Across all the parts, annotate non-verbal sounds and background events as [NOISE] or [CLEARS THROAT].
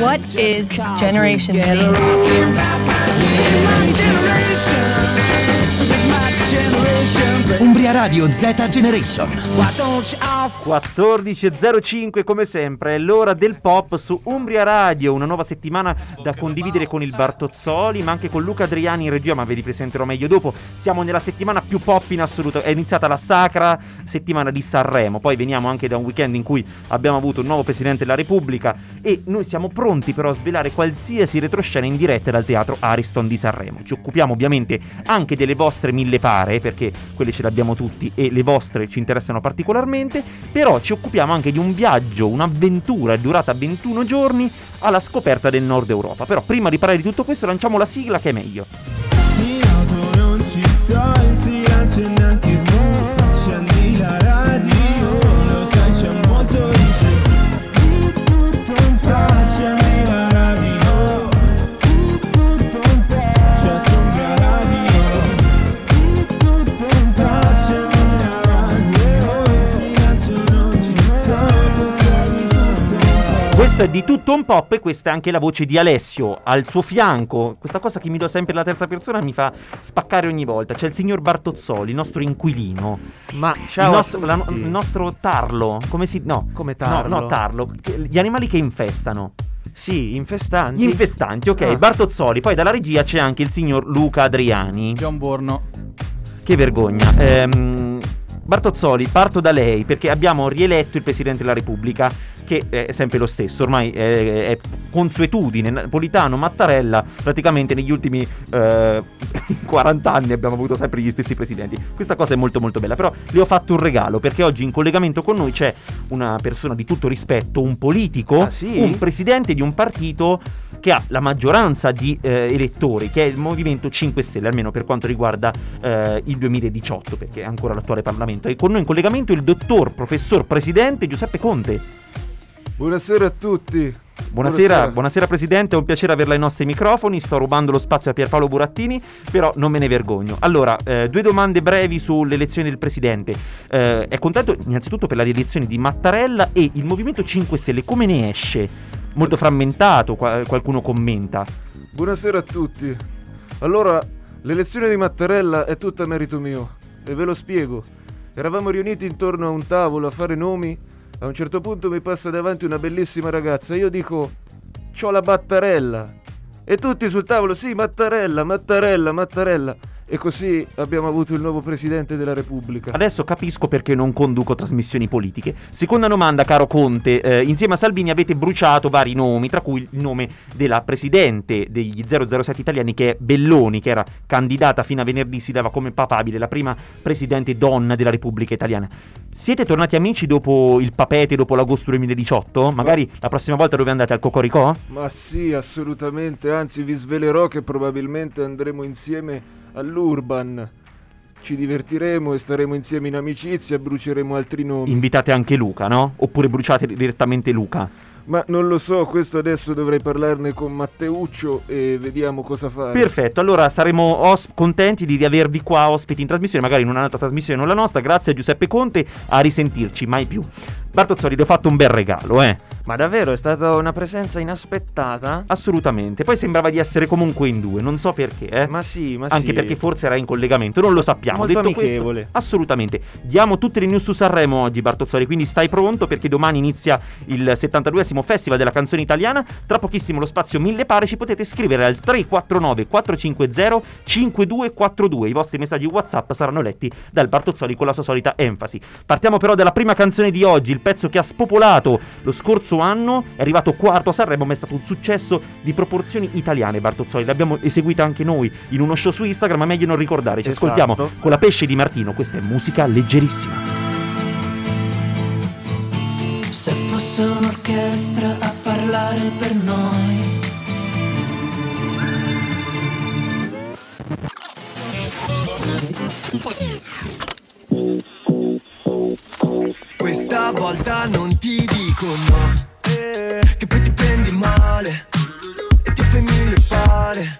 What is Generation Z? Radio Z Generation. Why don't you all 14.05 come sempre, è l'ora del pop su Umbria Radio, una nuova settimana da condividere con il Bartozzoli, ma anche con Luca Adriani in regia, ma ve li presenterò meglio dopo. Siamo nella settimana più pop in assoluto, è iniziata la sacra settimana di Sanremo, poi veniamo anche da un weekend in cui abbiamo avuto un nuovo Presidente della Repubblica e noi siamo pronti però a svelare qualsiasi retroscena in diretta dal teatro Ariston di Sanremo. Ci occupiamo ovviamente anche delle vostre mille pare, perché quelle ce le abbiamo tutti e le vostre ci interessano particolarmente, però ci occupiamo anche di un viaggio, un'avventura durata 21 giorni alla scoperta del nord Europa. Però prima di parlare di tutto questo lanciamo la sigla che è meglio. In Questo è di tutto un pop e questa è anche la voce di Alessio al suo fianco. Questa cosa che mi do sempre la terza persona mi fa spaccare ogni volta. C'è il signor Bartozzoli, il nostro inquilino. Ma il, ciao nostro, a la- il nostro tarlo. Come si. No. Come No, tarlo? no, tarlo. Gli animali che infestano. Sì, infestanti. Gli infestanti, ok. Ah. Bartozzoli. Poi dalla regia c'è anche il signor Luca Adriani. John Borno. Che vergogna. Ehm, Bartozzoli, parto da lei perché abbiamo rieletto il Presidente della Repubblica, che è sempre lo stesso, ormai è, è consuetudine. Napolitano, Mattarella, praticamente negli ultimi eh, [LAUGHS] 40 anni abbiamo avuto sempre gli stessi presidenti. Questa cosa è molto molto bella, però le ho fatto un regalo perché oggi in collegamento con noi c'è una persona di tutto rispetto, un politico, Ah, sì? un presidente di un partito che ha la maggioranza di eh, elettori, che è il Movimento 5 Stelle, almeno per quanto riguarda eh, il 2018, perché è ancora l'attuale Parlamento. E con noi in collegamento il dottor, professor, presidente Giuseppe Conte. Buonasera a tutti Buonasera, buonasera, Presidente, è un piacere averla ai nostri microfoni, sto rubando lo spazio a Pierpaolo Burattini, però non me ne vergogno. Allora, eh, due domande brevi sull'elezione del Presidente. Eh, è contento innanzitutto per la rielezione di Mattarella e il Movimento 5 Stelle, come ne esce? Molto frammentato, qua- qualcuno commenta. Buonasera a tutti. Allora, l'elezione di Mattarella è tutta merito mio e ve lo spiego. Eravamo riuniti intorno a un tavolo a fare nomi. A un certo punto mi passa davanti una bellissima ragazza. Io dico: C'ho la Mattarella. E tutti sul tavolo: Sì, Mattarella, Mattarella, Mattarella. E così abbiamo avuto il nuovo presidente della Repubblica. Adesso capisco perché non conduco trasmissioni politiche. Seconda domanda, caro Conte. Eh, insieme a Salvini avete bruciato vari nomi, tra cui il nome della presidente degli 007 italiani, che è Belloni, che era candidata fino a venerdì, si dava come papabile, la prima presidente donna della Repubblica Italiana. Siete tornati amici dopo il papete, dopo l'agosto 2018? Magari la prossima volta dove andate al Cocoricò? Ma sì, assolutamente, anzi vi svelerò che probabilmente andremo insieme all'Urban. Ci divertiremo e staremo insieme in amicizia e bruceremo altri nomi. Invitate anche Luca, no? Oppure bruciate direttamente Luca? Ma non lo so, questo adesso dovrei parlarne con Matteuccio e vediamo cosa fare. Perfetto, allora saremo os- contenti di, di avervi qua ospiti in trasmissione, magari in un'altra trasmissione, non la nostra. Grazie a Giuseppe Conte, a risentirci, mai più. Bartozzoli, ti ho fatto un bel regalo, eh. Ma davvero è stata una presenza inaspettata? Assolutamente. Poi sembrava di essere comunque in due, non so perché, eh. Ma sì, ma Anche sì. perché forse era in collegamento, non lo sappiamo. Molto Detto amichevole. questo, assolutamente. Diamo tutte le news su Sanremo oggi, Bartozzoli, quindi stai pronto perché domani inizia il 72esimo Festival della canzone italiana. Tra pochissimo lo spazio mille pare ci potete scrivere al 349 450 5242. I vostri messaggi WhatsApp saranno letti dal Bartozzoli con la sua solita enfasi. Partiamo però dalla prima canzone di oggi, il pezzo che ha spopolato lo scorso anno, è arrivato quarto a Sanremo, ma è stato un successo di proporzioni italiane, Bartozzoli. L'abbiamo eseguita anche noi in uno show su Instagram, ma meglio non ricordare. Ci Esatto. ascoltiamo con la pesce di Martino, questa è musica leggerissima. Se fosse un'orchestra a parlare per noi. Questa volta non ti dico no eh, Che poi ti prendi male E ti fai mille pare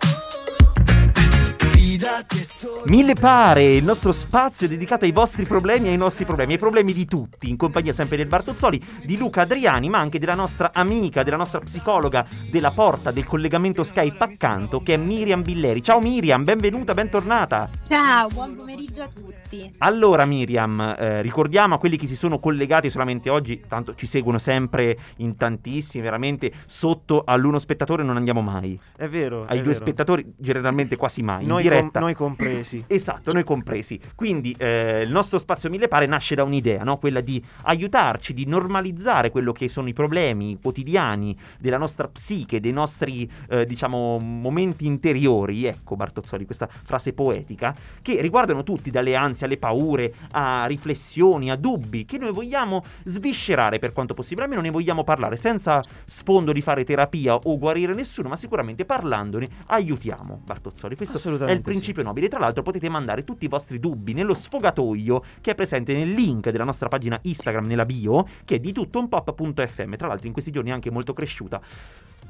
Mille pare, il nostro spazio è dedicato ai vostri problemi e ai nostri problemi, ai problemi di tutti, in compagnia sempre del Bartozzoli, di Luca Adriani, ma anche della nostra amica, della nostra psicologa della porta del collegamento Skype accanto, che è Miriam Billeri. Ciao Miriam, benvenuta, bentornata. Ciao, buon pomeriggio a tutti. Allora Miriam, eh, ricordiamo a quelli che si sono collegati solamente oggi, tanto ci seguono sempre in tantissimi, veramente sotto all'uno spettatore non andiamo mai. È vero. Ai è due vero. spettatori generalmente quasi mai, Noi, in com- diretta. noi compresi. [LAUGHS] Esatto, noi compresi. Quindi eh, il nostro spazio mille pare nasce da un'idea, no? quella di aiutarci, di normalizzare quello che sono i problemi quotidiani della nostra psiche, dei nostri, eh, diciamo, momenti interiori, ecco Bartozzoli, questa frase poetica, che riguardano tutti, dalle ansie alle paure, a riflessioni, a dubbi, che noi vogliamo sviscerare per quanto possibile, almeno ne vogliamo parlare, senza sfondo di fare terapia o guarire nessuno, ma sicuramente parlandone aiutiamo Bartozzoli. Questo è il principio nobile. Tra l'altro potete mandare tutti i vostri dubbi nello sfogatoio che è presente nel link della nostra pagina Instagram nella bio, che è di tuttounpop.fm. Tra l'altro in questi giorni è anche molto cresciuta.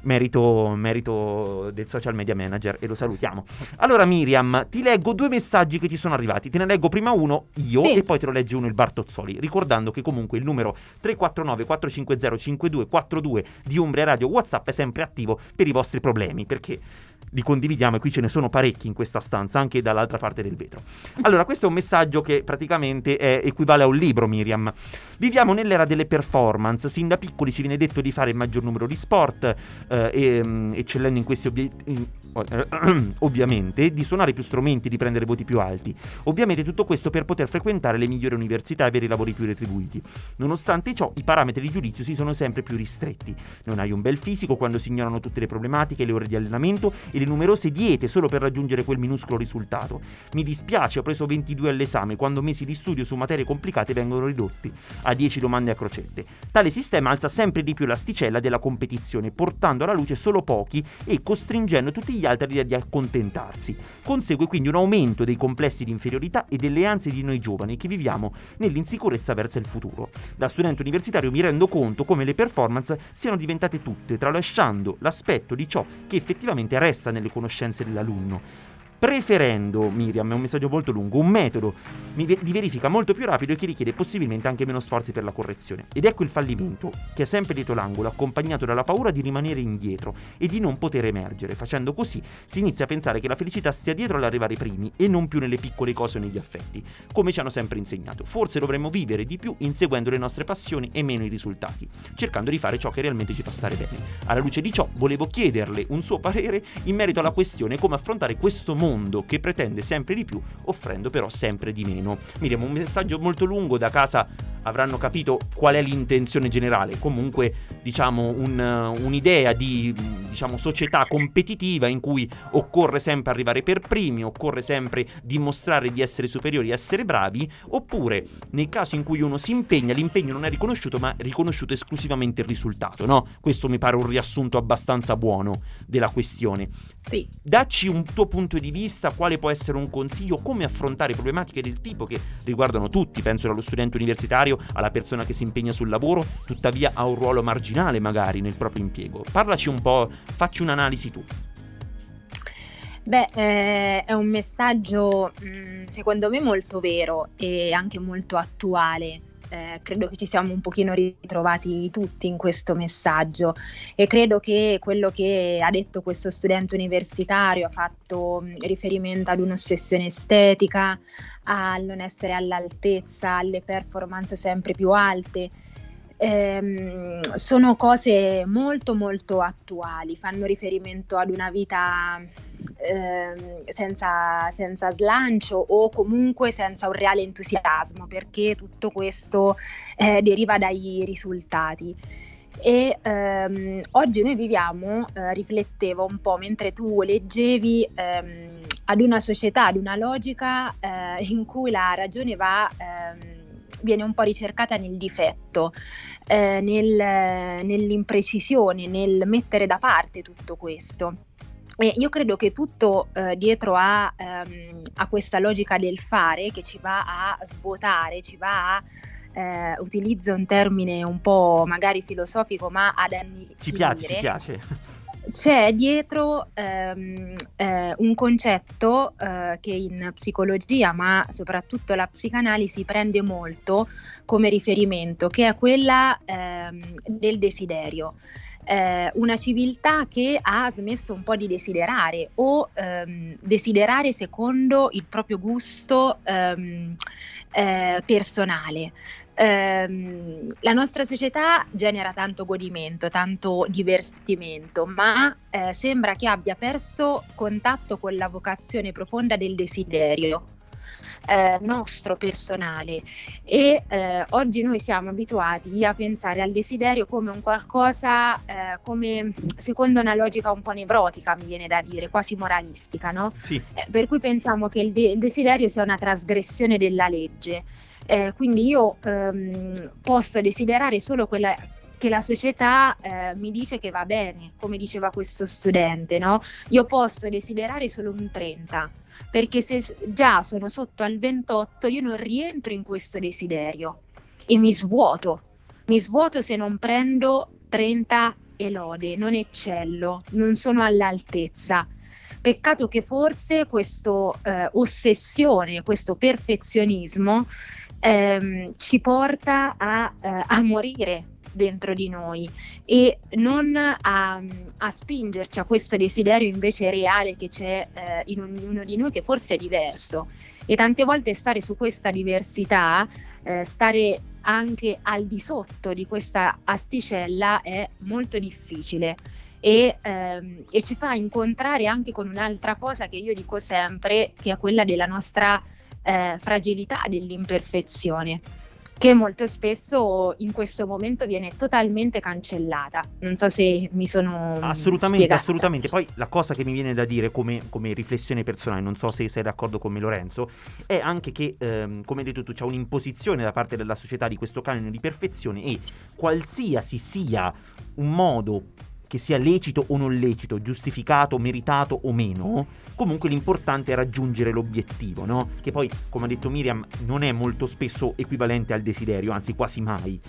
Merito, merito del social media manager e lo salutiamo. Allora Miriam, ti leggo due messaggi che ci sono arrivati. Te ne leggo prima uno io Sì. e poi te lo legge uno il Bartozzoli. Ricordando che comunque il numero 349 450 5242 di Umbria Radio WhatsApp è sempre attivo per i vostri problemi perché li condividiamo e qui ce ne sono parecchi in questa stanza, anche dall'altra parte del vetro. Allora, questo è un messaggio che praticamente è- equivale a un libro, Miriam. Viviamo nell'era delle performance, sin da piccoli ci viene detto di fare il maggior numero di sport, eh, e, mm, eccellendo in questi obiettivi. [CLEARS THROAT] ovviamente di suonare più strumenti, di prendere voti più alti. Ovviamente tutto questo per poter frequentare le migliori università e avere i lavori più retribuiti. Nonostante ciò, i parametri di giudizio si sono sempre più ristretti. Non hai un bel fisico quando si ignorano tutte le problematiche, le ore di allenamento e le numerose diete solo per raggiungere quel minuscolo risultato. Mi dispiace, ho preso 22 all'esame quando mesi di studio su materie complicate vengono ridotti a 10 domande a crocette. Tale sistema alza sempre di più l'asticella della competizione, portando alla luce solo pochi e costringendo tutti gli altri ad accontentarsi. Consegue quindi un aumento dei complessi di inferiorità e delle ansie di noi giovani che viviamo nell'insicurezza verso il futuro. Da studente universitario mi rendo conto come le performance siano diventate tutte, tralasciando l'aspetto di ciò che effettivamente resta nelle conoscenze dell'alunno. Preferendo, Miriam, è un messaggio molto lungo, un metodo di verifica molto più rapido e che richiede possibilmente anche meno sforzi per la correzione. Ed ecco il fallimento, che è sempre dietro l'angolo, accompagnato dalla paura di rimanere indietro e di non poter emergere. Facendo così si inizia a pensare che la felicità stia dietro all'arrivare primi e non più nelle piccole cose o negli affetti, come ci hanno sempre insegnato. Forse dovremmo vivere di più inseguendo le nostre passioni e meno i risultati, cercando di fare ciò che realmente ci fa stare bene. Alla luce di ciò, volevo chiederle un suo parere in merito alla questione come affrontare questo mondo che pretende sempre di più, offrendo però sempre di meno. Miriam, un messaggio molto lungo da casa avranno capito qual è l'intenzione generale. Comunque, diciamo, un, uh, un'idea di diciamo, società competitiva in cui occorre sempre arrivare per primi, occorre sempre dimostrare di essere superiori, essere bravi, oppure nel caso in cui uno si impegna, l'impegno non è riconosciuto, ma è riconosciuto esclusivamente il risultato, no? Questo mi pare un riassunto abbastanza buono della questione. Sì. Dacci un tuo punto di vista, quale può essere un consiglio, come affrontare problematiche del tipo che riguardano tutti, penso dallo studente universitario alla persona che si impegna sul lavoro, tuttavia ha un ruolo marginale magari nel proprio impiego. Parlaci un po', facci un'analisi tu. Beh, eh, è un messaggio mh, secondo me molto vero e anche molto attuale. Eh, credo che ci siamo un pochino ritrovati tutti in questo messaggio e credo che quello che ha detto questo studente universitario ha fatto mh, riferimento ad un'ossessione estetica, al non essere all'altezza, alle performance sempre più alte. Ehm, sono cose molto molto attuali, fanno riferimento ad una vita ehm, senza, senza slancio o comunque senza un reale entusiasmo perché tutto questo eh, deriva dai risultati. E ehm, oggi noi viviamo, eh, riflettevo un po' mentre tu leggevi, ehm, ad una società, ad una logica eh, in cui la ragione va, ehm, viene un po' ricercata nel difetto, eh, nel, nell'imprecisione, nel mettere da parte tutto questo. E io credo che tutto eh, dietro a, ehm, a, questa logica del fare che ci va a svuotare, ci va a, eh, utilizzo un termine un po' magari filosofico, ma ad annichilire. Ci piace, ci piace. C'è dietro ehm, eh, un concetto eh, che in psicologia, ma soprattutto la psicanalisi, prende molto come riferimento, che è quella ehm, del desiderio. Eh, una civiltà che ha smesso un po' di desiderare o ehm, desiderare secondo il proprio gusto ehm, eh, personale. Ehm, la nostra società genera tanto godimento, tanto divertimento, ma eh, sembra che abbia perso contatto con la vocazione profonda del desiderio. Eh, nostro personale e eh, oggi noi siamo abituati a pensare al desiderio come un qualcosa eh, come secondo una logica un po' nevrotica mi viene da dire quasi moralistica no? Sì. Eh, per cui pensiamo che il, de- il desiderio sia una trasgressione della legge eh, quindi io ehm, posso desiderare solo quella che la società eh, mi dice che va bene, come diceva questo studente, no? Io posso desiderare solo un 30, perché se già sono sotto al 28 io non rientro in questo desiderio e mi svuoto. Mi svuoto se non prendo 30 e lode, non eccello, non sono all'altezza. Peccato che forse questa eh, ossessione, questo perfezionismo ehm, ci porta a, eh, a, morire dentro di noi e non a, a, spingerci a questo desiderio invece reale che c'è eh, in ognuno di noi che forse è diverso e tante volte stare su questa diversità, eh, stare anche al di sotto di questa asticella è molto difficile. E, ehm, e ci fa incontrare anche con un'altra cosa che io dico sempre, che è quella della nostra eh, fragilità dell'imperfezione che molto spesso in questo momento viene totalmente cancellata. Non so se mi sono assolutamente, spiegata. assolutamente. Poi la cosa che mi viene da dire come, come, riflessione personale, non so se sei d'accordo con me Lorenzo, è anche che, ehm, come hai detto tu, c'è un'imposizione da parte della società di questo canone di perfezione e qualsiasi sia un modo che sia lecito o non lecito, giustificato, meritato o meno, comunque l'importante è raggiungere l'obiettivo, no? Che poi, come ha detto Miriam, non è molto spesso equivalente al desiderio, anzi quasi mai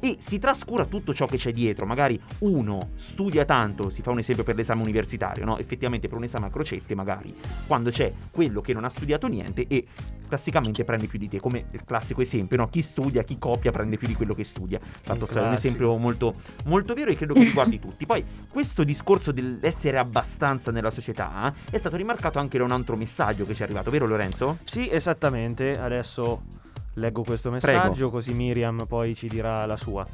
e si trascura tutto ciò che c'è dietro. Magari uno studia tanto, si fa un esempio per l'esame universitario, no? Effettivamente per un esame a crocette, magari quando c'è quello che non ha studiato niente e classicamente prende più di te, come il classico esempio, no? Chi studia, chi copia prende più di quello che studia. Tanto è un esempio molto, molto vero e credo che riguardi [LAUGHS] tutti. Poi questo discorso dell'essere abbastanza nella società è stato rimarcato anche da un altro messaggio che ci è arrivato, vero Lorenzo? Sì, esattamente. Adesso Leggo questo messaggio Prego. così Miriam poi ci dirà la sua.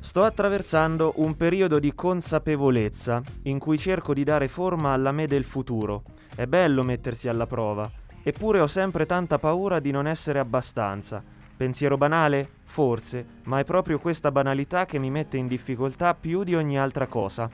Sto attraversando un periodo di consapevolezza in cui cerco di dare forma alla me del futuro. È bello mettersi alla prova, eppure ho sempre tanta paura di non essere abbastanza. Pensiero banale? Forse, ma è proprio questa banalità che mi mette in difficoltà più di ogni altra cosa.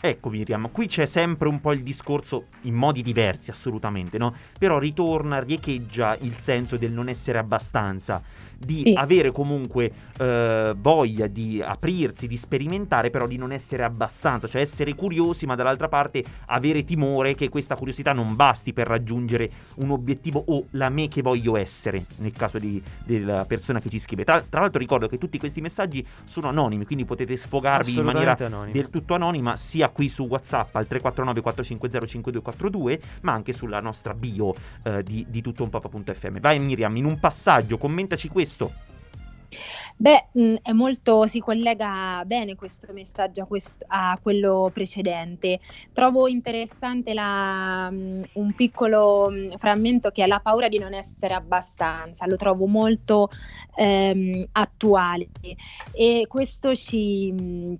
Ecco Miriam, qui c'è sempre un po' il discorso in modi diversi assolutamente, no? Però ritorna, riecheggia il senso del non essere abbastanza di sì. avere comunque eh, voglia di aprirsi, di sperimentare, però di non essere abbastanza, cioè essere curiosi, ma dall'altra parte avere timore che questa curiosità non basti per raggiungere un obiettivo o la me che voglio essere, nel caso di, della persona che ci scrive. Tra, tra, l'altro ricordo che tutti questi messaggi sono anonimi, quindi potete sfogarvi in maniera anonima. del tutto anonima, sia qui su WhatsApp al 349 450 5242, ma anche sulla nostra bio eh, di, di tuttounpapa.fm. Vai Miriam, in un passaggio, commentaci questo questo? Beh, mh, è molto, si collega bene questo messaggio a, quest- a quello precedente. Trovo interessante la, mh, un piccolo mh, frammento che è la paura di non essere abbastanza, lo trovo molto ehm, attuale e questo ci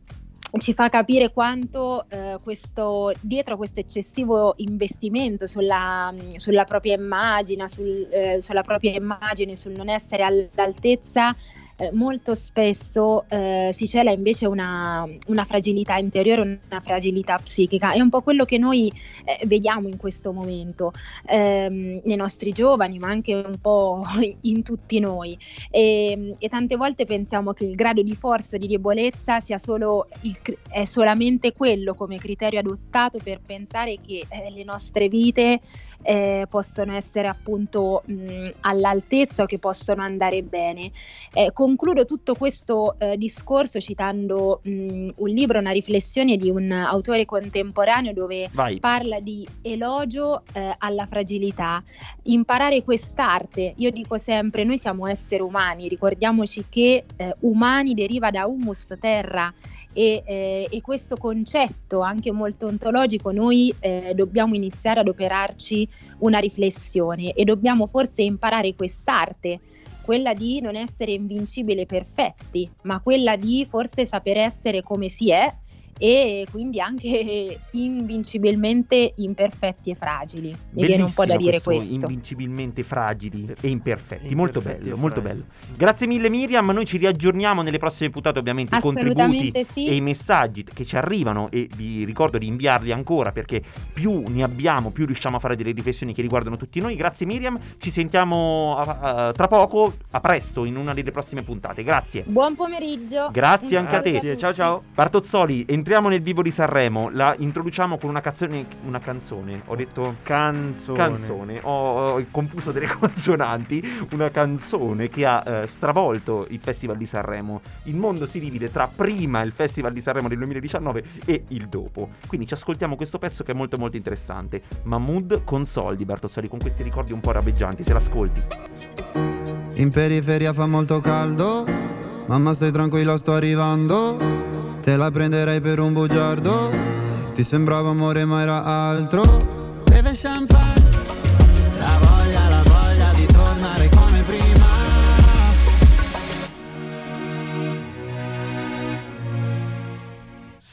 ci fa capire quanto eh, questo, dietro questo eccessivo investimento sulla, sulla propria immagine, sul, eh, sulla propria immagine, sul non essere all'altezza, eh, molto spesso eh, si cela invece una, una, fragilità interiore, una fragilità psichica. È un po' quello che noi eh, vediamo in questo momento ehm, nei nostri giovani, ma anche un po' [LAUGHS] in tutti noi. E, e, tante volte pensiamo che il grado di forza di debolezza sia solo il, è solamente quello come criterio adottato per pensare che eh, le nostre vite eh, possono essere appunto mh, all'altezza o che possono andare bene. Eh, con concludo tutto questo eh, discorso citando mh, un libro, una riflessione di un autore contemporaneo dove Vai. parla di elogio eh, alla fragilità, imparare quest'arte. Io dico sempre, noi siamo esseri umani, ricordiamoci che eh, umani deriva da humus, terra, e, eh, e questo concetto anche molto ontologico noi eh, dobbiamo iniziare ad operarci una riflessione e dobbiamo forse imparare quest'arte quella di non essere invincibili perfetti, ma quella di forse saper essere come si è e quindi anche [LAUGHS] invincibilmente imperfetti e fragili. Mi viene un po' da dire questo. Invincibilmente fragili e imperfetti. Imperfetti molto bello, molto bello. Grazie mille Miriam, noi ci riaggiorniamo nelle prossime puntate ovviamente i contributi sì. e i messaggi che ci arrivano e vi ricordo di inviarli ancora perché più ne abbiamo più riusciamo a fare delle riflessioni che riguardano tutti noi. Grazie Miriam, ci sentiamo a- a- tra poco, a presto in una delle prossime puntate. Grazie. Buon pomeriggio. Grazie Un anche a te. Grazie, ciao ciao. Bartozzoli, entriamo nel vivo di Sanremo, la introduciamo con una canzone, una canzone, ho detto Canzone. canzone, ho, ho confuso delle [LAUGHS] consonanti, una canzone che ha eh, stravolto il Festival di Sanremo. Il mondo si divide tra prima il Festival di Sanremo del 2019 e il dopo. Quindi ci ascoltiamo questo pezzo che è molto molto interessante. Mahmood con soldi, Bartozzoli, con questi ricordi un po' rabeggianti, se l'ascolti. In periferia fa molto caldo, mamma stai tranquilla sto arrivando, te la prenderei per un bugiardo, ti sembrava amore ma era altro, beve champagne,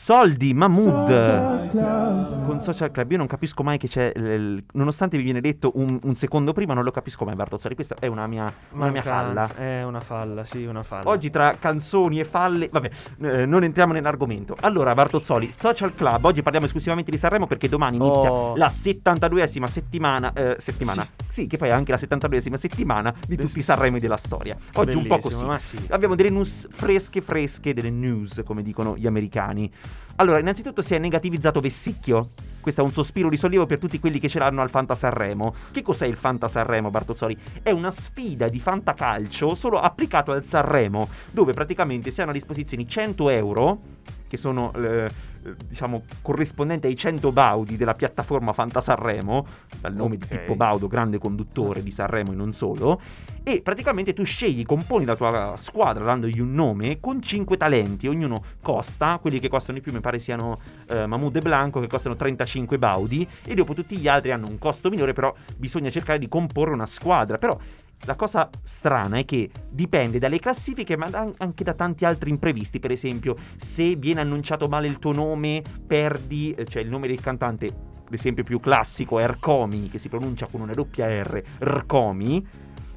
Soldi, Mahmood con Social Club. Io non capisco mai che c'è. l- l- nonostante mi viene detto un, un secondo prima, non lo capisco mai, Bartozzoli. Questa è una mia, una mia falla. È una falla, sì, una falla. Oggi tra canzoni e falle, vabbè, eh, non entriamo nell'argomento. Allora, Bartozzoli, Social Club, oggi parliamo esclusivamente di Sanremo perché domani inizia Oh. la 72esima settimana, eh, settimana, sì. che poi è anche la 72esima settimana di Beh, tutti i Sanremo della storia. Oggi un po' così. ma sì. Abbiamo delle news fresche fresche, delle news, come dicono gli americani. Allora, innanzitutto si è negativizzato Vessicchio. Questo è un sospiro di sollievo per tutti quelli che ce l'hanno al Fanta Sanremo. Che cos'è il Fanta Sanremo, Bartozzoli? È una sfida di fantacalcio solo applicato al Sanremo, dove praticamente si hanno a disposizione 100 euro, che sono eh, diciamo corrispondenti ai 100 baudi della piattaforma Fanta Sanremo, dal nome di Ok. Pippo Baudo, grande conduttore di Sanremo e non solo. E praticamente tu scegli, componi la tua squadra dandogli un nome con 5 talenti, ognuno costa, quelli che costano di più mi pare siano eh, Mahmoud e Blanco che costano 35 baudi e dopo tutti gli altri hanno un costo minore, però bisogna cercare di comporre una squadra. Però la cosa strana è che dipende dalle classifiche, ma anche da tanti altri imprevisti. Per esempio, se viene annunciato male il tuo nome, perdi, eh, cioè il nome del cantante, l'esempio più classico è Ercomi, che si pronuncia con una doppia R, Rcomi.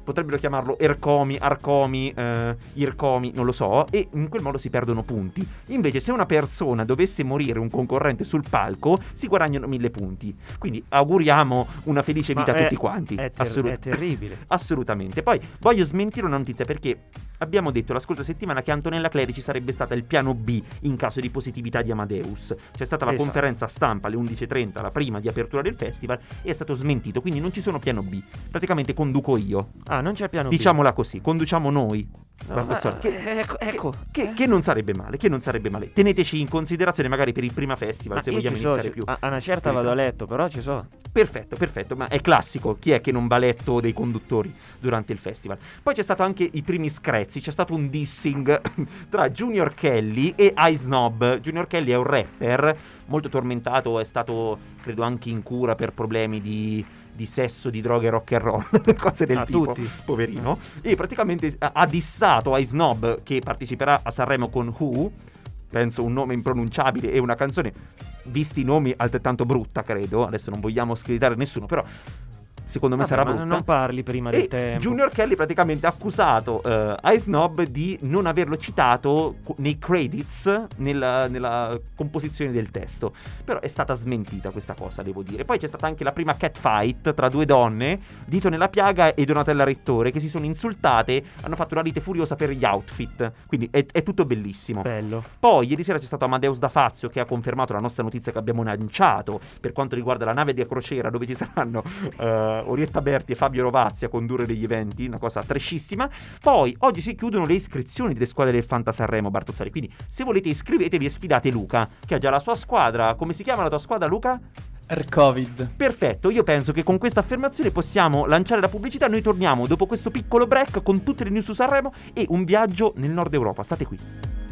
Potrebbero chiamarlo Ercomi, Arcomi, eh, Ircomi, non lo so, e in quel modo si perdono punti. Invece, se una persona dovesse morire un concorrente sul palco, si guadagnano mille punti. Quindi auguriamo una felice Ma vita a è- tutti quanti. È, ter- Assolut- è terribile. [LAUGHS] Assolutamente. Poi voglio smentire una notizia perché abbiamo detto la scorsa settimana che Antonella Clerici sarebbe stata il piano B in caso di positività di Amadeus. C'è stata la Esatto. conferenza stampa alle 11.30, la prima di apertura del festival, e è stato smentito. Quindi non ci sono piano B. Praticamente conduco io. Ah, non c'è piano B. Diciamola così, conduciamo noi. No, ma- che, eh, ecco, ecco. che- che non sarebbe male, che non sarebbe male. Teneteci in considerazione magari per il prima festival, Ma se vogliamo so, iniziare più. a, a una certa vado a letto, però ci so. Perfetto, perfetto, ma è classico, chi è che non va a letto dei conduttori durante il festival? Poi c'è stato anche i primi screzzi, c'è stato un dissing [LAUGHS] tra Junior Kelly e Ice Snob. Junior Kelly è un rapper molto tormentato, è stato credo anche in cura per problemi di, di sesso, di droga e rock and roll, [LAUGHS] cose del Ah, tipo, tutti. poverino. E praticamente ha dissato Ice Snob che parteciperà a Sanremo con Who, penso un nome impronunciabile e una canzone visti i nomi altrettanto brutta, credo. Adesso non vogliamo screditare nessuno, però secondo me Vabbè, sarà brutta. non parli prima del E tempo. Junior Kelly praticamente ha accusato eh, Ice Snob di non averlo citato nei credits nella, nella composizione del testo. Però è stata smentita questa cosa, devo dire. Poi c'è stata anche la prima catfight tra due donne, Dito nella piaga e Donatella Rettore, che si sono insultate, hanno fatto una lite furiosa per gli outfit. Quindi è, è tutto bellissimo. Bello. Poi ieri sera c'è stato Amadeus da Fazio che ha confermato la nostra notizia che abbiamo lanciato per quanto riguarda la nave di crociera dove ci saranno eh, Orietta Berti e Fabio Rovazzi a condurre degli eventi, una cosa trescissima. Poi oggi si chiudono le iscrizioni delle squadre del Fanta Sanremo Bartozzari, quindi se volete iscrivetevi e sfidate Luca, che ha già la sua squadra. Come si chiama la tua squadra Luca? R-Covid. Perfetto, io penso che con questa affermazione possiamo lanciare la pubblicità. Noi torniamo dopo questo piccolo break con tutte le news su Sanremo e un viaggio nel nord Europa. State qui.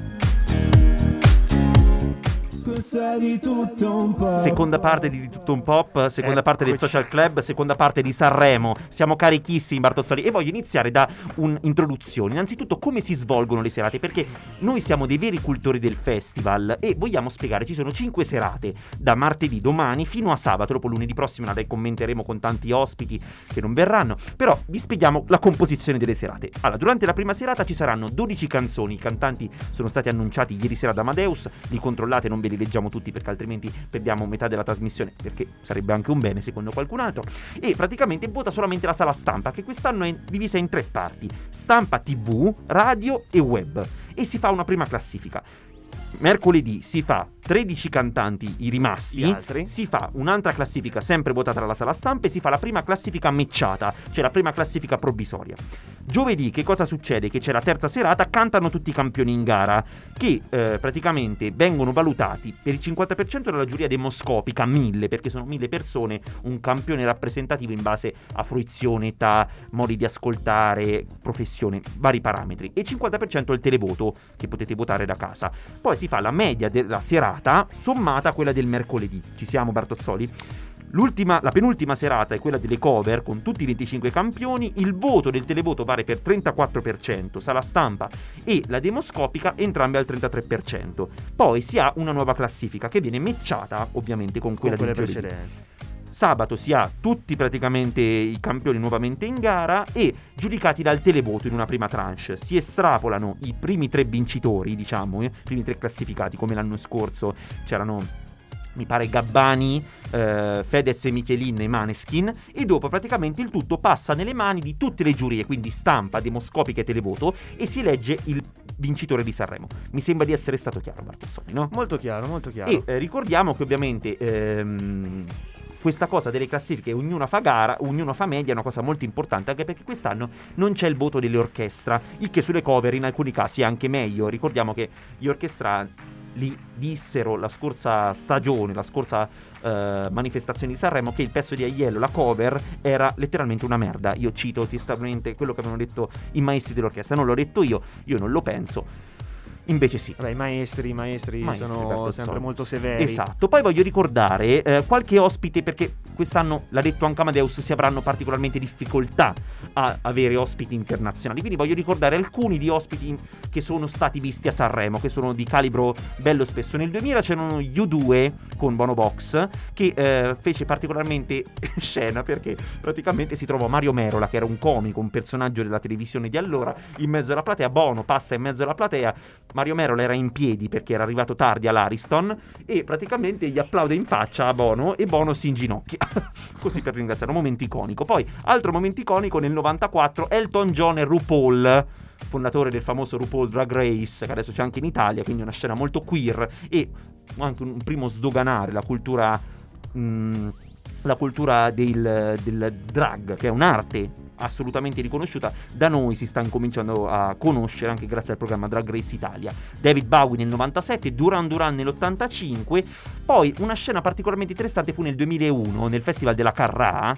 Seconda parte di Di Tutto un Pop, seconda parte del. Social Club, seconda parte di Sanremo. Siamo carichissimi, Bartozzoli. E voglio iniziare da un'introduzione. Innanzitutto, come si svolgono le serate? Perché noi siamo dei veri cultori del festival e vogliamo spiegare. Ci sono cinque serate, da martedì, domani, fino a sabato. Dopo lunedì prossimo la commenteremo con tanti ospiti che non verranno. Però vi spieghiamo la composizione delle serate. Allora, durante la prima serata ci saranno 12 canzoni. I cantanti sono stati annunciati ieri sera da Amadeus. Li controllate, non ve li leggiamo tutti perché altrimenti perdiamo metà della trasmissione. Perché sarebbe anche un bene secondo qualcun altro. E praticamente vota solamente la sala stampa, che quest'anno è divisa in tre parti: stampa TV, radio e web. E si fa una prima classifica. Mercoledì si fa 13 cantanti, i rimasti. Si fa un'altra classifica sempre votata dalla sala stampa e si fa la prima classifica matchata, cioè la prima classifica provvisoria. Giovedì che cosa succede? Che c'è la terza serata, cantano tutti i campioni in gara che eh, praticamente vengono valutati per il 50% dalla giuria demoscopica, 1000 perché sono 1000 persone, un campione rappresentativo in base a fruizione, età, modi di ascoltare, professione, vari parametri e il 50% è il televoto che potete votare da casa. Poi si fa la media della serata sommata a quella del mercoledì. Ci siamo Bartozzoli? L'ultima, la penultima serata è quella delle cover con tutti i 25 campioni. Il voto del televoto vale per 34%, sala stampa e la demoscopica entrambe al 33%. Poi si ha una nuova classifica che viene matchata ovviamente con quella, Con del giovedì. Sabato si ha tutti praticamente i campioni nuovamente in gara e giudicati dal televoto in una prima tranche. Si estrapolano i primi tre vincitori, diciamo, eh, i primi tre classificati, come l'anno scorso c'erano mi pare Gabbani, eh, Fedez e Michelin e Maneskin e dopo praticamente il tutto passa nelle mani di tutte le giurie, quindi stampa, demoscopica e televoto e si elegge il vincitore di Sanremo. Mi sembra di essere stato chiaro Bartossoni, no? Molto chiaro, molto chiaro. E eh, ricordiamo che ovviamente ehm, questa cosa delle classifiche, ognuno fa gara, ognuno fa media, è una cosa molto importante, anche perché quest'anno non c'è il voto delle orchestra, il che sulle cover in alcuni casi è anche meglio. Ricordiamo che gli orchestra li dissero la scorsa stagione, la scorsa eh, manifestazione di Sanremo, che il pezzo di Aiello, la cover, era letteralmente una merda. Io cito testualmente quello che avevano detto i maestri dell'orchestra, non l'ho detto io, io non lo penso. Invece sì. Vabbè, i maestri, i maestri, Maestri, sono sempre molto severi. Esatto, poi voglio ricordare eh, qualche ospite perché quest'anno, l'ha detto anche Amadeus, si avranno particolarmente difficoltà a avere ospiti internazionali, quindi voglio ricordare alcuni di ospiti in- che sono stati visti a Sanremo, che sono di calibro bello spesso. Nel 2000 c'erano gli U2 con Bono Box che eh, fece particolarmente [LAUGHS] scena perché praticamente si trovò Mario Merola che era un comico, un personaggio della televisione di allora, in mezzo alla platea, Bono passa in mezzo alla platea, Mario Merola era in piedi perché era arrivato tardi all'Ariston e praticamente gli applaude in faccia a Bono e Bono si inginocchia. [LAUGHS] Così per ringraziare, un momento iconico. Poi, altro momento iconico nel 94, Elton John e RuPaul fondatore del famoso RuPaul Drag Race, che adesso c'è anche in Italia, quindi una scena molto queer e anche un primo sdoganare la cultura mh, la cultura del, del drag, che è un'arte assolutamente riconosciuta, da noi si sta incominciando a conoscere anche grazie al programma Drag Race Italia. David Bowie nel 97, Duran Duran nell'85, poi una scena particolarmente interessante fu nel 2001 nel Festival della Carrà,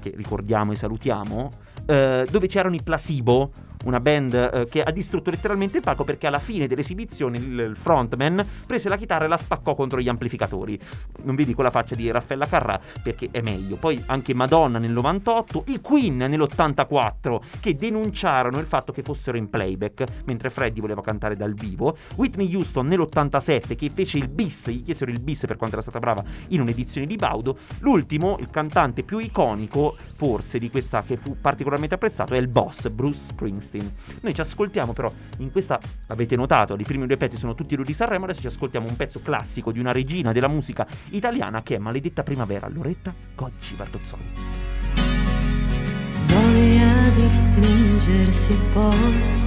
che ricordiamo e salutiamo, eh, dove c'erano i Placebo, una band eh, che ha distrutto letteralmente il palco perché alla fine dell'esibizione il, il frontman prese la chitarra e la spaccò contro gli amplificatori. Non vedi con la faccia di Raffaella Carrà perché è meglio. Poi anche Madonna nel 98, i Queen nell'84 che denunciarono il fatto che fossero in playback mentre Freddy voleva cantare dal vivo, Whitney Houston nell'87 che fece il bis, gli chiesero il bis per quanto era stata brava in un'edizione di Baudo, l'ultimo, il cantante più iconico forse di questa che fu particolarmente apprezzato è il boss Bruce Springsteen. Noi ci ascoltiamo però in questa avete notato, i primi due pezzi sono tutti lui di Sanremo, adesso ci ascoltiamo un pezzo classico di una regina della musica italiana che è Maledetta Primavera, Loretta Goggi Bartozzoli. voglia di stringersi poi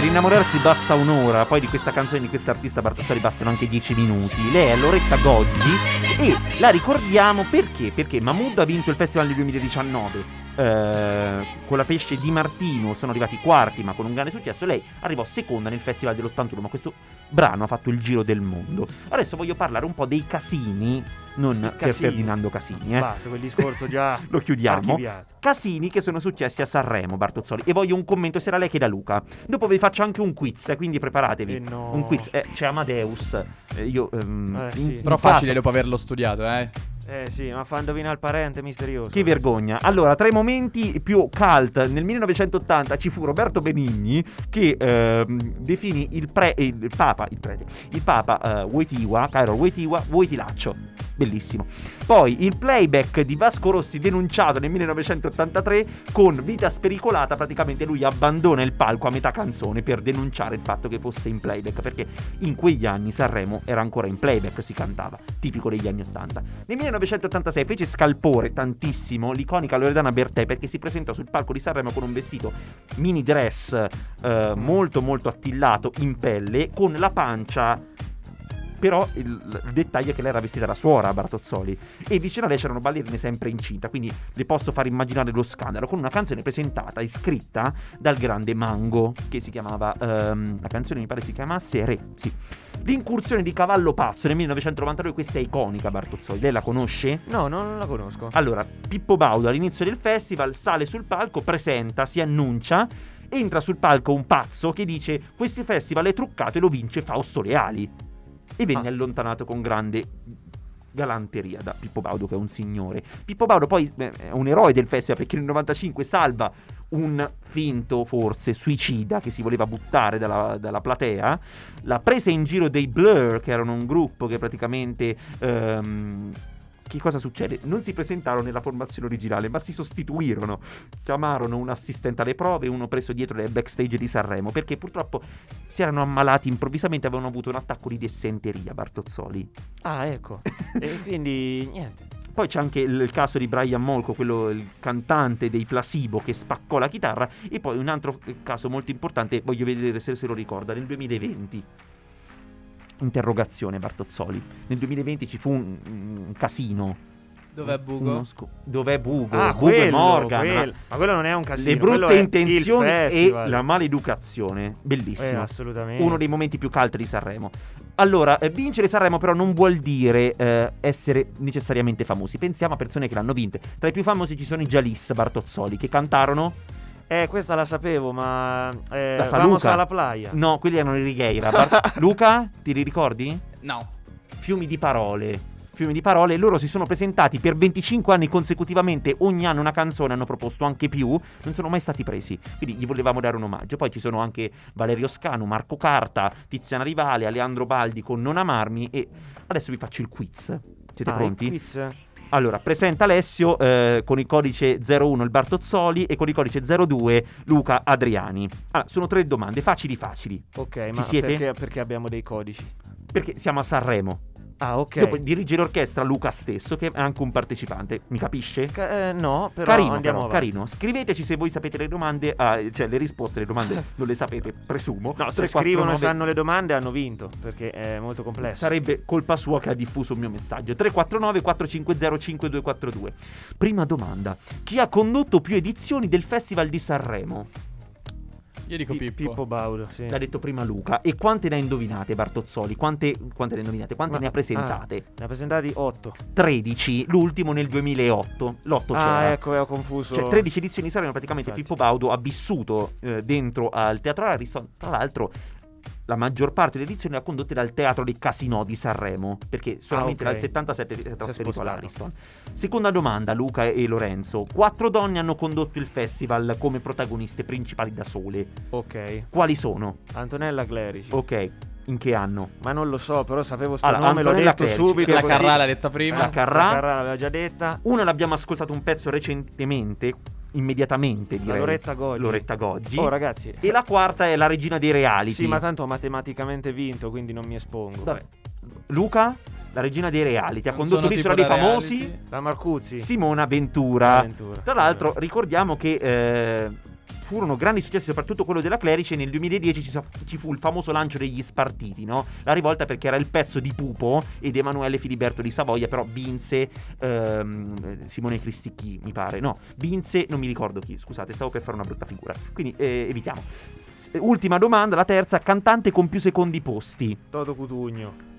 innamorarsi basta un'ora, poi di questa canzone di questa artista Bartozzoli bastano anche 10 minuti. Lei è Loretta Goggi e la ricordiamo perché? Perché Mahmood ha vinto il festival del 2019. Eh, con la pesce di Martino sono arrivati quarti ma con un grande successo lei arrivò seconda nel festival dell'81 ma questo brano ha fatto il giro del mondo adesso voglio parlare un po' dei casini non per Casini. Ferdinando Casini eh. Basta, quel discorso già [LAUGHS] lo chiudiamo archiviato. Casini che sono successi a Sanremo, Bartozzoli. E voglio un commento sia da lei che da Luca. Dopo vi faccio anche un quiz, eh, quindi preparatevi. Eh no. Un quiz. Eh, c'è Amadeus. Eh, io. ehm, Eh, in- sì. in Però caso- facile dopo averlo studiato, eh. Eh sì, ma fa indovinare il parente misterioso. Che vergogna. Allora, tra i momenti più cult nel 1980 ci fu Roberto Benigni che ehm, definì il, pre- il, il Papa, il prete, il Papa eh, Wojtyła, Cairo Wojtyła, Wojtilaccio. Bellissimo. Poi il playback di Vasco Rossi denunciato nel 1983 con Vita spericolata, praticamente lui abbandona il palco a metà canzone per denunciare il fatto che fosse in playback, perché in quegli anni Sanremo era ancora in playback, si cantava, tipico degli anni 80. Nel 1986 fece scalpore tantissimo l'iconica Loredana Bertè perché si presentò sul palco di Sanremo con un vestito mini dress eh, molto molto attillato in pelle con la pancia però il, il dettaglio è che lei era vestita da suora Bartozzoli e vicino a lei c'erano ballerine sempre incinta quindi le posso far immaginare lo scandalo con una canzone presentata e scritta dal grande Mango che si chiamava ehm, la canzone mi pare si chiamasse Re sì l'incursione di Cavallo Pazzo nel 1992 questa è iconica Bartozzoli lei la conosce? No, no, non la conosco. Allora, Pippo Baudo all'inizio del festival sale sul palco, presenta, si annuncia, entra sul palco un pazzo che dice questo festival è truccato e lo vince Fausto Leali. E venne Ah. allontanato con grande galanteria da Pippo Baudo che è un signore. Pippo Baudo poi eh, è un eroe del festival perché nel 95 salva un finto forse suicida che si voleva buttare dalla, dalla platea, la presa in giro dei Blur che erano un gruppo che praticamente... ehm, che cosa succede? Non si presentarono nella formazione originale, ma si sostituirono. Chiamarono un assistente alle prove uno preso dietro nel backstage di Sanremo, perché purtroppo si erano ammalati improvvisamente, avevano avuto un attacco di dissenteria, Bartozzoli. Ah, ecco. [LAUGHS] e quindi niente. Poi c'è anche il, il caso di Brian Molko, quello il cantante dei Placebo che spaccò la chitarra. E poi un altro caso molto importante, voglio vedere se se lo ricorda, nel 2020. Interrogazione Bartozzoli. Nel 2020 ci fu un, un casino. Dov'è Bugo? Sco- Dov'è Bugo? Ah, Bugo e quello, Morgan. quello. Ma quello non è un casino. Le brutte intenzioni e la maleducazione. Eh, Bellissimo. assolutamente. Uno dei momenti più caldi di Sanremo. Allora, eh, vincere Sanremo però non vuol dire eh, essere necessariamente famosi. Pensiamo a persone che l'hanno vinte. Tra i più famosi ci sono i Jalis Bartozzoli che cantarono Eh, questa la sapevo, ma. Eh, La Sa vamos Luca. alla playa. No, quelli erano i Righeira. Bar- [LAUGHS] Luca, ti li ricordi? No. Fiumi di parole. Fiumi di parole. Loro si sono presentati per 25 anni consecutivamente. Ogni anno una canzone hanno proposto anche più. Non sono mai stati presi. Quindi gli volevamo dare un omaggio. Poi ci sono anche Valerio Scanu, Marco Carta, Tiziana Rivale, Aleandro Baldi con Non amarmi. E adesso vi faccio il quiz. Siete Ah, il pronti? quiz? Allora, presenta Alessio eh, con il codice 01 il Bartozzoli e con il codice 02 Luca Adriani. Allora, sono tre domande facili facili. Ok, Ci ma siete? perché, perché abbiamo dei codici? Perché siamo a Sanremo. Ah, ok. Dopo dirige l'orchestra Luca stesso, che è anche un partecipante. Mi capisce? Ca- eh, no, però carino, andiamo però, carino. Scriveteci se voi sapete le domande, ah, cioè le risposte alle domande [LAUGHS] non le sapete, presumo. No, se 349 scrivono e sanno le domande hanno vinto, perché è molto complesso. Sarebbe colpa sua che ha diffuso il mio messaggio. 349 450 5242. Prima domanda. Chi ha condotto più edizioni del Festival di Sanremo? Io dico Pi- Pippo. Pippo Baudo, sì. L'ha detto prima Luca. E quante ne ha indovinate Bartozzoli? Quante, quante ne ha indovinate? Quante Ma- ne ha presentate? Ne ha presentati 8. 13, l'ultimo nel 2008. L'8 c'era. Ah, ecco, ho confuso. Cioè, 13 edizioni di Sanremo, praticamente Infatti. Pippo Baudo ha vissuto eh, dentro al Teatro Ariston. Tra l'altro, la maggior parte delle edizioni le ha condotte dal Teatro dei Casinò di Sanremo, perché solamente Ah, ok. dal 77 si è trasferito all'Ariston. Seconda domanda, Luca e Lorenzo. Quattro donne hanno condotto il festival come protagoniste principali da sole. Ok. Quali sono? Antonella Clerici. Ok, in che anno? Ma non lo so, però sapevo sto Allora, nome, l'ho detto Clerici. subito. La così. Carrà l'ha detta prima. La Carrà. La Carrà l'aveva già detta. Una l'abbiamo ascoltato un pezzo recentemente, immediatamente La direi. Loretta Goggi. Loretta Goggi. Oh, ragazzi. E la quarta è la regina dei reality. Sì, ma tanto ho matematicamente vinto, quindi non mi espongo. Vabbè. Luca, la regina dei reality, ha condotto l'isola dei famosi. reality. La Marcuzzi. Simona Ventura. Ventura. Tra l'altro, ricordiamo che eh, furono grandi successi, soprattutto quello della Clerici. E nel 2010 ci, fu il famoso lancio degli spartiti, no? La rivolta perché era il pezzo di Pupo ed Emanuele Filiberto di Savoia, però vinse ehm, Simone Cristicchi, mi pare. No, vinse, non mi ricordo chi, scusate, stavo per fare una brutta figura. Quindi eh, evitiamo. Ultima domanda, la terza, cantante con più secondi posti. Toto Cutugno.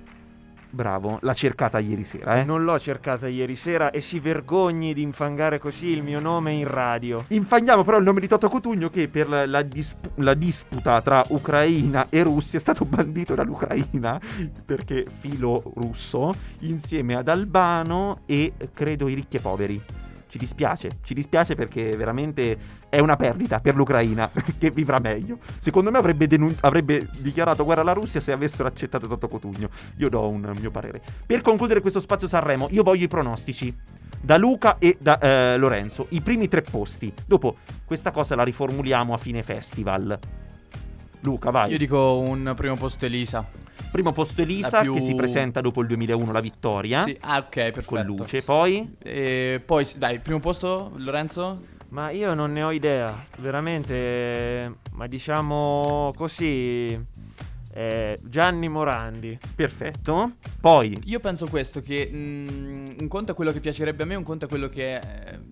Bravo, l'ha cercata ieri sera, eh? Non l'ho cercata ieri sera e si vergogni di infangare così il mio nome in radio. Infangiamo però il nome di Toto Cutugno che per la, la disp- la disputa tra Ucraina e Russia è stato bandito dall'Ucraina perché filo russo insieme ad Albano e credo i ricchi e poveri. Ci dispiace, ci dispiace perché veramente è una perdita per l'Ucraina [LAUGHS] che vivrà meglio. Secondo me avrebbe, denun- avrebbe dichiarato guerra alla Russia se avessero accettato Toto Cotugno. Io do un mio parere. Per concludere questo spazio Sanremo, io voglio i pronostici. Da Luca e da eh, Lorenzo, i primi tre posti. Dopo questa cosa la riformuliamo a fine festival. Luca, vai. Io dico un primo posto Elisa. Primo posto Elisa più- che si presenta dopo il 2001 la vittoria. Sì, ah, ok, perfetto. Con luce, poi E poi, dai, primo posto Lorenzo? Ma io non ne ho idea, veramente. Ma diciamo così. eh, Gianni Morandi. Perfetto. Poi Io penso questo, che mm, un conto è quello che piacerebbe a me, un conto è quello che eh,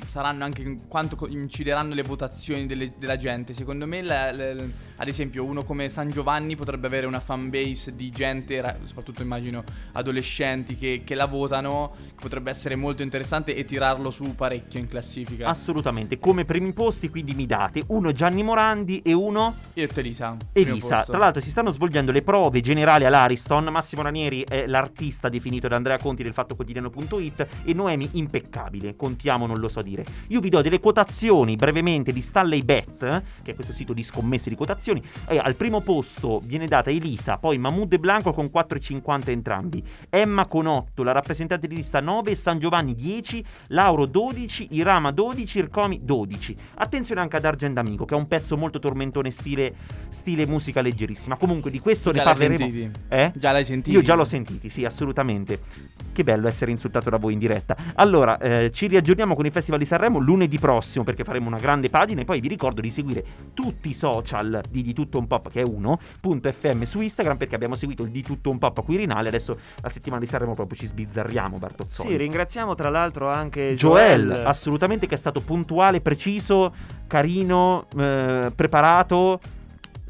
saranno anche quanto co- incideranno le votazioni delle- della gente. Secondo me, la- la- ad esempio, uno come San Giovanni potrebbe avere una fanbase di gente, ra- soprattutto immagino adolescenti, che, che la votano, che potrebbe essere molto interessante e tirarlo su parecchio in classifica. assolutamente come primi posti, quindi mi date uno Gianni Morandi e uno Io e Elisa. Elisa. Tra l'altro si stanno svolgendo le prove generali all'Ariston. Massimo Ranieri è l'artista definito da Andrea Conti del fattoquotidiano.it e Noemi impeccabile. Contiamo, non lo so dire. Io vi do delle quotazioni brevemente di Stanley Bet, che è questo sito di scommesse di quotazioni. E al primo posto viene data Elisa, poi Mahmoud e Blanco con 4,50 entrambi. Emma con 8, la rappresentante di lista 9, San Giovanni 10, Lauro 12, Irama 12, Ircomi 12. Attenzione anche ad Argent Amico, che è un pezzo molto tormentone stile, stile musica leggerissima. Comunque di questo Già ne parleremo. Eh? Già l'hai sentiti? Io già l'ho sentiti, sì, assolutamente. Che bello essere insultato da voi in diretta. Allora, eh, ci riaggiorniamo con il Festival di Sanremo lunedì prossimo perché faremo una grande pagina e poi vi ricordo di seguire tutti i social di Di Tutto Un Pop, che è uno, punto FM su Instagram perché abbiamo seguito il Di Tutto Un Pop a Quirinale, adesso la settimana di Sanremo proprio ci sbizzarriamo, Bartozzoni. Sì, ringraziamo tra l'altro anche Joel, Joel. assolutamente che è stato puntuale, preciso, carino, eh, preparato,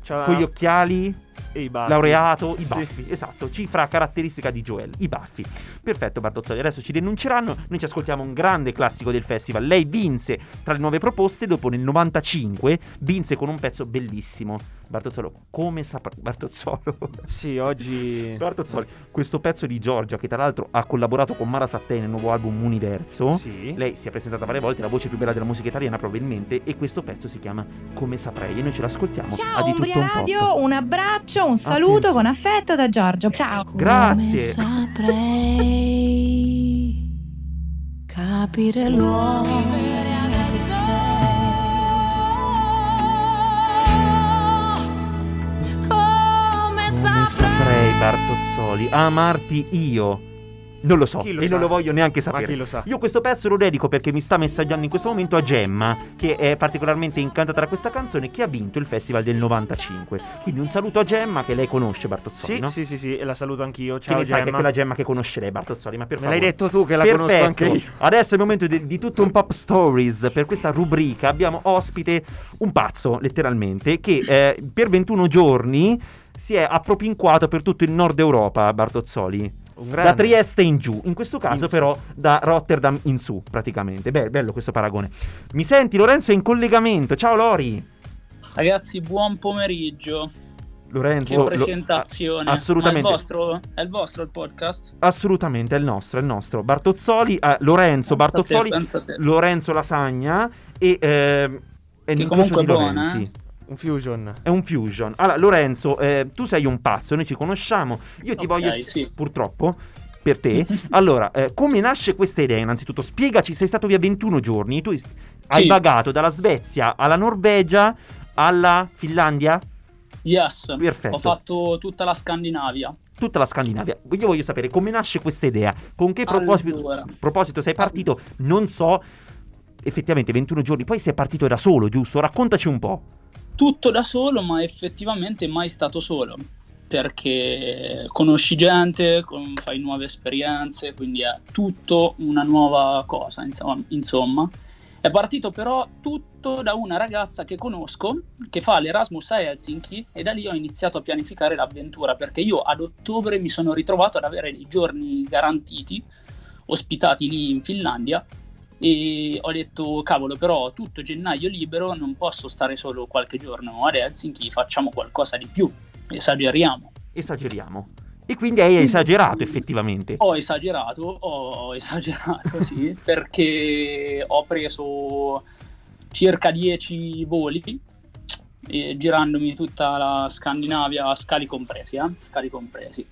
C'ha- con gli occhiali, e i baffi. laureato, i Sì. baffi, esatto, cifra caratteristica di Joel, i baffi. Perfetto Bartozzoli, adesso ci denunceranno, noi ci ascoltiamo un grande classico del festival. Lei vinse tra le nuove proposte, dopo nel 95 vinse con un pezzo bellissimo. Bartozzolo, come saprà Bartozzolo? Sì, oggi [LAUGHS] Bartozzoli, questo pezzo di Giorgia che tra l'altro ha collaborato con Mara Sattei nel nuovo album Universo. Sì. Lei si è presentata varie volte, la voce più bella della musica italiana probabilmente e questo pezzo si chiama Come saprei e noi ce l'ascoltiamo a Ciao di Umbria tutto un. Radio, un abbraccio, un saluto Attenzione. con affetto da Giorgio. Ciao. Grazie. saprei capire l'uomo Bartozzoli amarti io. Non lo so lo e sa? non lo voglio neanche sapere. chi lo sa? Io questo pezzo lo dedico perché mi sta messaggiando in questo momento a Gemma, che è particolarmente incantata da questa canzone, che ha vinto il festival del 95. Quindi un saluto a Gemma che lei conosce Bartozzoli, Sì, no? sì, sì, sì, e la saluto anch'io. Che Ciao ne sai che è Gemma. quella Gemma che conosce lei, Bartozzoli, ma per Me favore. l'hai detto tu che la Perfetto. conosco anche io. Adesso è il momento di, di tutto un pop stories. Per questa rubrica abbiamo ospite un pazzo, letteralmente, che eh, per 21 giorni si è appropinquato per tutto il nord Europa, Bartozzoli. Da. Trieste in giù, in questo caso In su. però da Rotterdam in su, praticamente. Beh, bello questo paragone. Mi senti, Lorenzo è in collegamento. Ciao Lori. Ragazzi, buon pomeriggio. Lorenzo. Che lo- presentazione. a- assolutamente. È il, vostro, è il vostro il podcast? Assolutamente, è il nostro, è il nostro. Bartozzoli, eh, Lorenzo Pensa te, Bartozzoli, a te. Lorenzo Lasagna e... ehm, è Che l'incrocio comunque è buona, Lorenzi. Un fusion. È un fusion. Allora, Lorenzo, eh, tu sei un pazzo, noi ci conosciamo. Io ti Ok, voglio, sì. purtroppo, per te. [LAUGHS] allora, eh, come nasce questa idea? Innanzitutto, spiegaci, sei stato via 21 giorni, tu hai Sì. vagato dalla Svezia alla Norvegia alla Finlandia, Yes. Perfetto. Ho fatto tutta la Scandinavia. tutta la Scandinavia. Io voglio sapere come nasce questa idea, con che proposito, Allora. proposito sei partito, non so. effettivamente 21 giorni, poi sei partito da solo, giusto? Raccontaci un po'. Tutto da solo, ma effettivamente mai stato solo. Perché conosci gente, fai nuove esperienze, quindi è tutto una nuova cosa, insomma. È partito però tutto da una ragazza che conosco, che fa l'Erasmus a Helsinki, e da lì ho iniziato a pianificare l'avventura, perché io ad ottobre mi sono ritrovato ad avere dei giorni garantiti, ospitati lì in Finlandia, e ho detto cavolo però tutto gennaio libero non posso stare solo qualche giorno ad Helsinki facciamo qualcosa di più esageriamo Esageriamo. E quindi hai esagerato effettivamente. ho esagerato ho [LAUGHS] esagerato sì perché ho preso circa 10 voli eh, girandomi tutta la Scandinavia scali compresi eh? scali compresi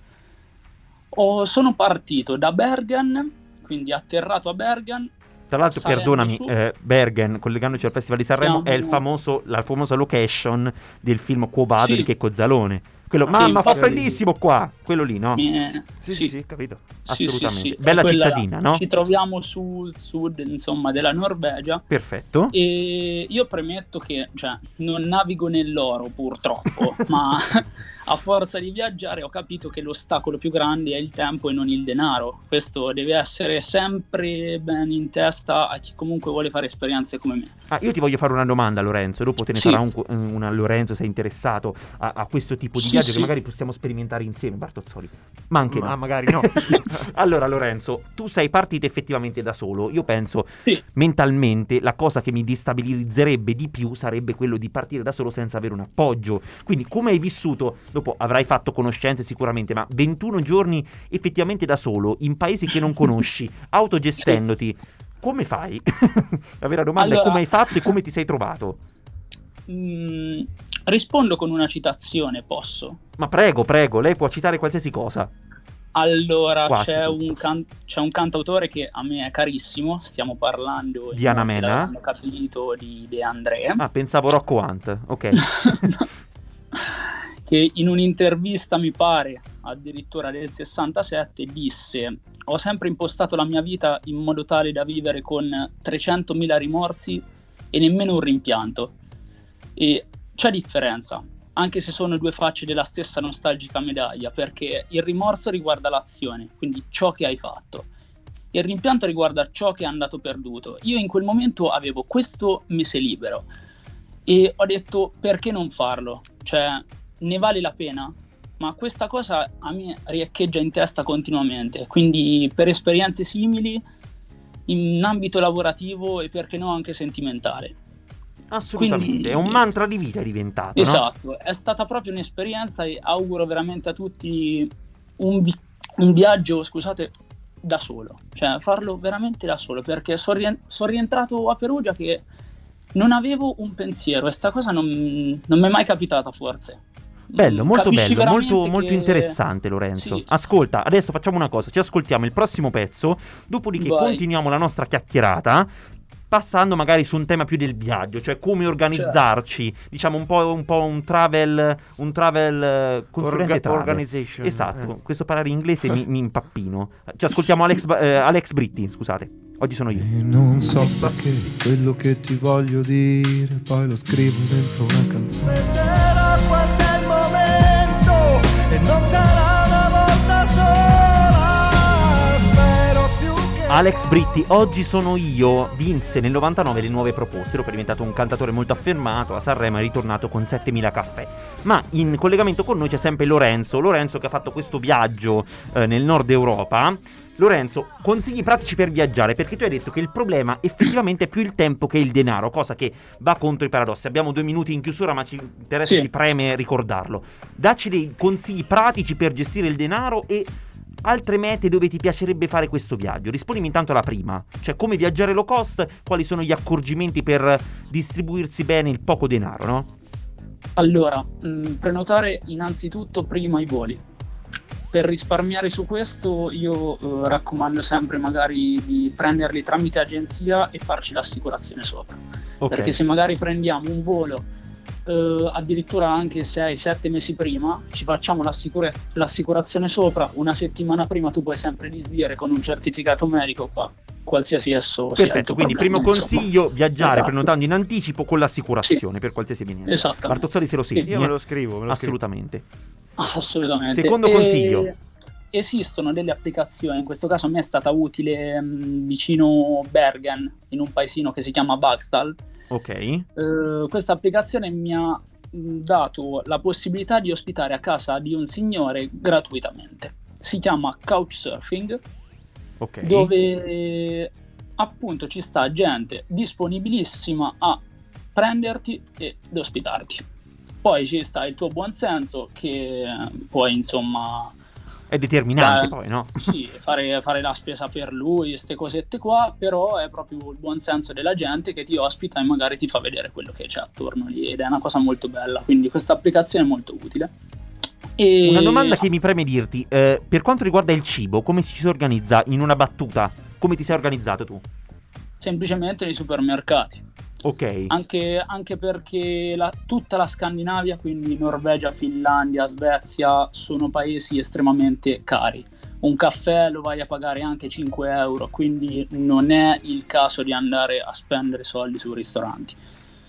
Ho- sono partito da Bergen quindi atterrato a Bergen Tra l'altro, salendo perdonami, eh, Bergen, collegandoci al Festival di Sanremo, è il famoso, la famosa location del film Quo Vado Sì. di Checco Zalone. Quello, Sì, mamma, fa freddissimo qua! Quello lì, no? Eh, Sì, sì, sì, capito. Assolutamente. Bella quella cittadina, no? Ci troviamo sul sud, insomma, della Norvegia. Perfetto. E io premetto che cioè, non navigo nell'oro purtroppo, [LAUGHS] ma a forza di viaggiare ho capito che l'ostacolo più grande è il tempo e non il denaro. Questo deve essere sempre ben in testa a chi comunque vuole fare esperienze come me. Ah, io ti voglio fare una domanda, Lorenzo. Dopo te ne Sì. farà un, una Lorenzo, sei interessato a, a questo tipo di Sì, viaggio sì. che magari possiamo sperimentare insieme, Bartozzoli. Ma anche Ma no. magari no. [LAUGHS] allora, Lorenzo, tu sei partito effettivamente da solo. Io penso mentalmente la cosa che mi destabilizzerebbe di più sarebbe quello di partire da solo senza avere un appoggio. Quindi, come hai vissuto? Dopo avrai fatto conoscenze sicuramente, ma 21 giorni effettivamente da solo in paesi che non conosci, [LAUGHS] autogestendoti. Come fai? [LAUGHS] La vera domanda è Allora- come hai fatto e come ti sei trovato? Mm, rispondo con una citazione, posso? Ma prego, prego, lei può citare qualsiasi cosa. Allora, c'è un, can- c'è un cantautore che a me è carissimo, stiamo parlando, Di Anna Mena? l'avranno capito, di De André, Ah, pensavo Rocco Hunt. Ok. [LAUGHS] che in un'intervista, mi pare, addirittura del 67, disse ho sempre impostato la mia vita in modo tale da vivere con 300.000 rimorsi e nemmeno un rimpianto. E c'è differenza, anche se sono due facce della stessa nostalgica medaglia, perché il rimorso riguarda l'azione, quindi ciò che hai fatto. Il rimpianto riguarda ciò che è andato perduto. Io in quel momento avevo questo mese libero e ho detto perché non farlo? Cioè, ne vale la pena? Ma questa cosa a me riecheggia in testa continuamente, quindi per esperienze simili in ambito lavorativo e perché no anche sentimentale. Assolutamente. Quindi- È un mantra di vita diventato. no? Esatto, è stata proprio un'esperienza e auguro veramente a tutti un, vi- un viaggio, scusate, da solo, cioè farlo veramente da solo, perché sono rientrato a Perugia che non avevo un pensiero e sta cosa non, non mi è mai capitata forse. Bello, molto Capisci bello, molto, veramente molto che- interessante Lorenzo. Sì. Ascolta, adesso facciamo una cosa, ci ascoltiamo il prossimo pezzo, dopodiché Vai. continuiamo la nostra chiacchierata. Passando magari su un tema più del viaggio, cioè come organizzarci, diciamo un po', un po' un travel, un travel eh, consulente Orga- travel. organization, Esatto, eh. questo parlare inglese mi, mi impappino. Ci [LAUGHS] ascoltiamo Alex, eh, Alex Britti, scusate, oggi sono io. Non so perché quello che ti voglio dire, poi lo scrivo dentro una canzone. E non sarà una volta sola. Spero più che Alex Britti, oggi sono io, vinse nel 99 le nuove proposte, ero diventato un cantatore molto affermato, a Sanremo è ritornato con 7000 caffè. Ma in collegamento con noi c'è sempre Lorenzo, Lorenzo che ha fatto questo viaggio eh, nel nord Europa. Lorenzo, consigli pratici per viaggiare, perché tu hai detto che il problema effettivamente è più il tempo che il denaro, cosa che va contro i paradossi. Abbiamo due minuti in chiusura, ma ci interessa, Sì. ci preme ricordarlo. Dacci dei consigli pratici per gestire il denaro e altre mete dove ti piacerebbe fare questo viaggio. Rispondimi intanto alla prima, cioè come viaggiare low cost, quali sono gli accorgimenti per distribuirsi bene il poco denaro, no? Allora, mh, prenotare innanzitutto prima i voli. Per risparmiare su questo io eh, raccomando sempre magari di prenderli tramite agenzia e farci l'assicurazione sopra. Ok. Perché se magari prendiamo un volo eh, addirittura anche 6-7 mesi prima, ci facciamo l'assicura- l'assicurazione sopra, una settimana prima tu puoi sempre disdire con un certificato medico qua. qualsiasi esso Perfetto, quindi problema, primo insomma. consiglio, viaggiare Esatto. prenotando in anticipo con l'assicurazione per qualsiasi evenienza. Bartozzoli se lo Sì. segni. Io me lo scrivo, me lo scrivo. [LAUGHS] Assolutamente. Secondo E consiglio. Esistono delle applicazioni, in questo caso a me è stata utile mh, vicino Bergen, in un paesino che si chiama Bagstal. Ok. Eh, questa applicazione mi ha mh, dato la possibilità di ospitare a casa di un signore gratuitamente. Si chiama Couchsurfing, Ok. dove appunto ci sta gente disponibilissima a prenderti ed ospitarti. Poi ci sta il tuo buonsenso che puoi insomma È determinante Eh, poi, no? [LAUGHS] sì, fare, fare la spesa per lui, queste cosette qua, però è proprio il buonsenso della gente che ti ospita e magari ti fa vedere quello che c'è attorno lì ed è una cosa molto bella, quindi questa applicazione è molto utile. E... Una domanda che mi preme dirti, eh, per quanto riguarda il cibo, come si organizza in una battuta? Come ti sei organizzato tu? Semplicemente nei supermercati. Ok. Anche, anche perché la- tutta la Scandinavia, quindi Norvegia, Finlandia, Svezia, sono paesi estremamente cari. Un caffè lo vai a pagare anche 5 euro, quindi non è il caso di andare a spendere soldi su ristoranti.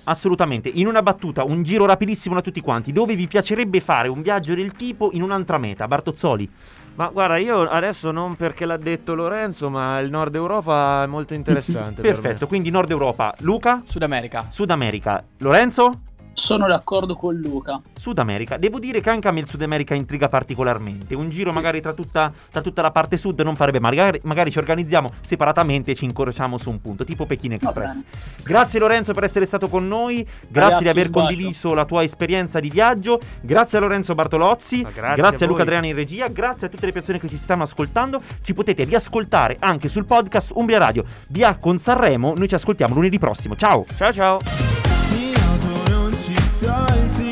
Assolutamente. In una battuta, un giro rapidissimo da tutti quanti. Dove vi piacerebbe fare un viaggio del tipo in un'altra meta? Bartozzoli. Ma guarda, io adesso non perché l'ha detto Lorenzo, ma il Nord Europa è molto interessante. per me. Perfetto, quindi Nord Europa. Luca? Sud America. Sud America. Lorenzo? Sono d'accordo con Luca. Sud America. Devo dire che anche a me il Sud America intriga particolarmente. Un giro magari tra tutta, tra tutta la parte sud non farebbe male. Magari, magari ci organizziamo separatamente e ci incrociamo su un punto, tipo Pechino Express. Grazie Lorenzo per essere stato con noi. Grazie Ragazzi, di aver condiviso la tua esperienza di viaggio. Grazie a Lorenzo Bartolozzi. grazie grazie a a Luca voi. Adriani in regia. Grazie a tutte le persone che ci stanno ascoltando. Ci potete riascoltare anche sul podcast Umbria Radio. Via con Sanremo. Noi ci ascoltiamo lunedì prossimo. Ciao. Ciao ciao. In auto non ci sto in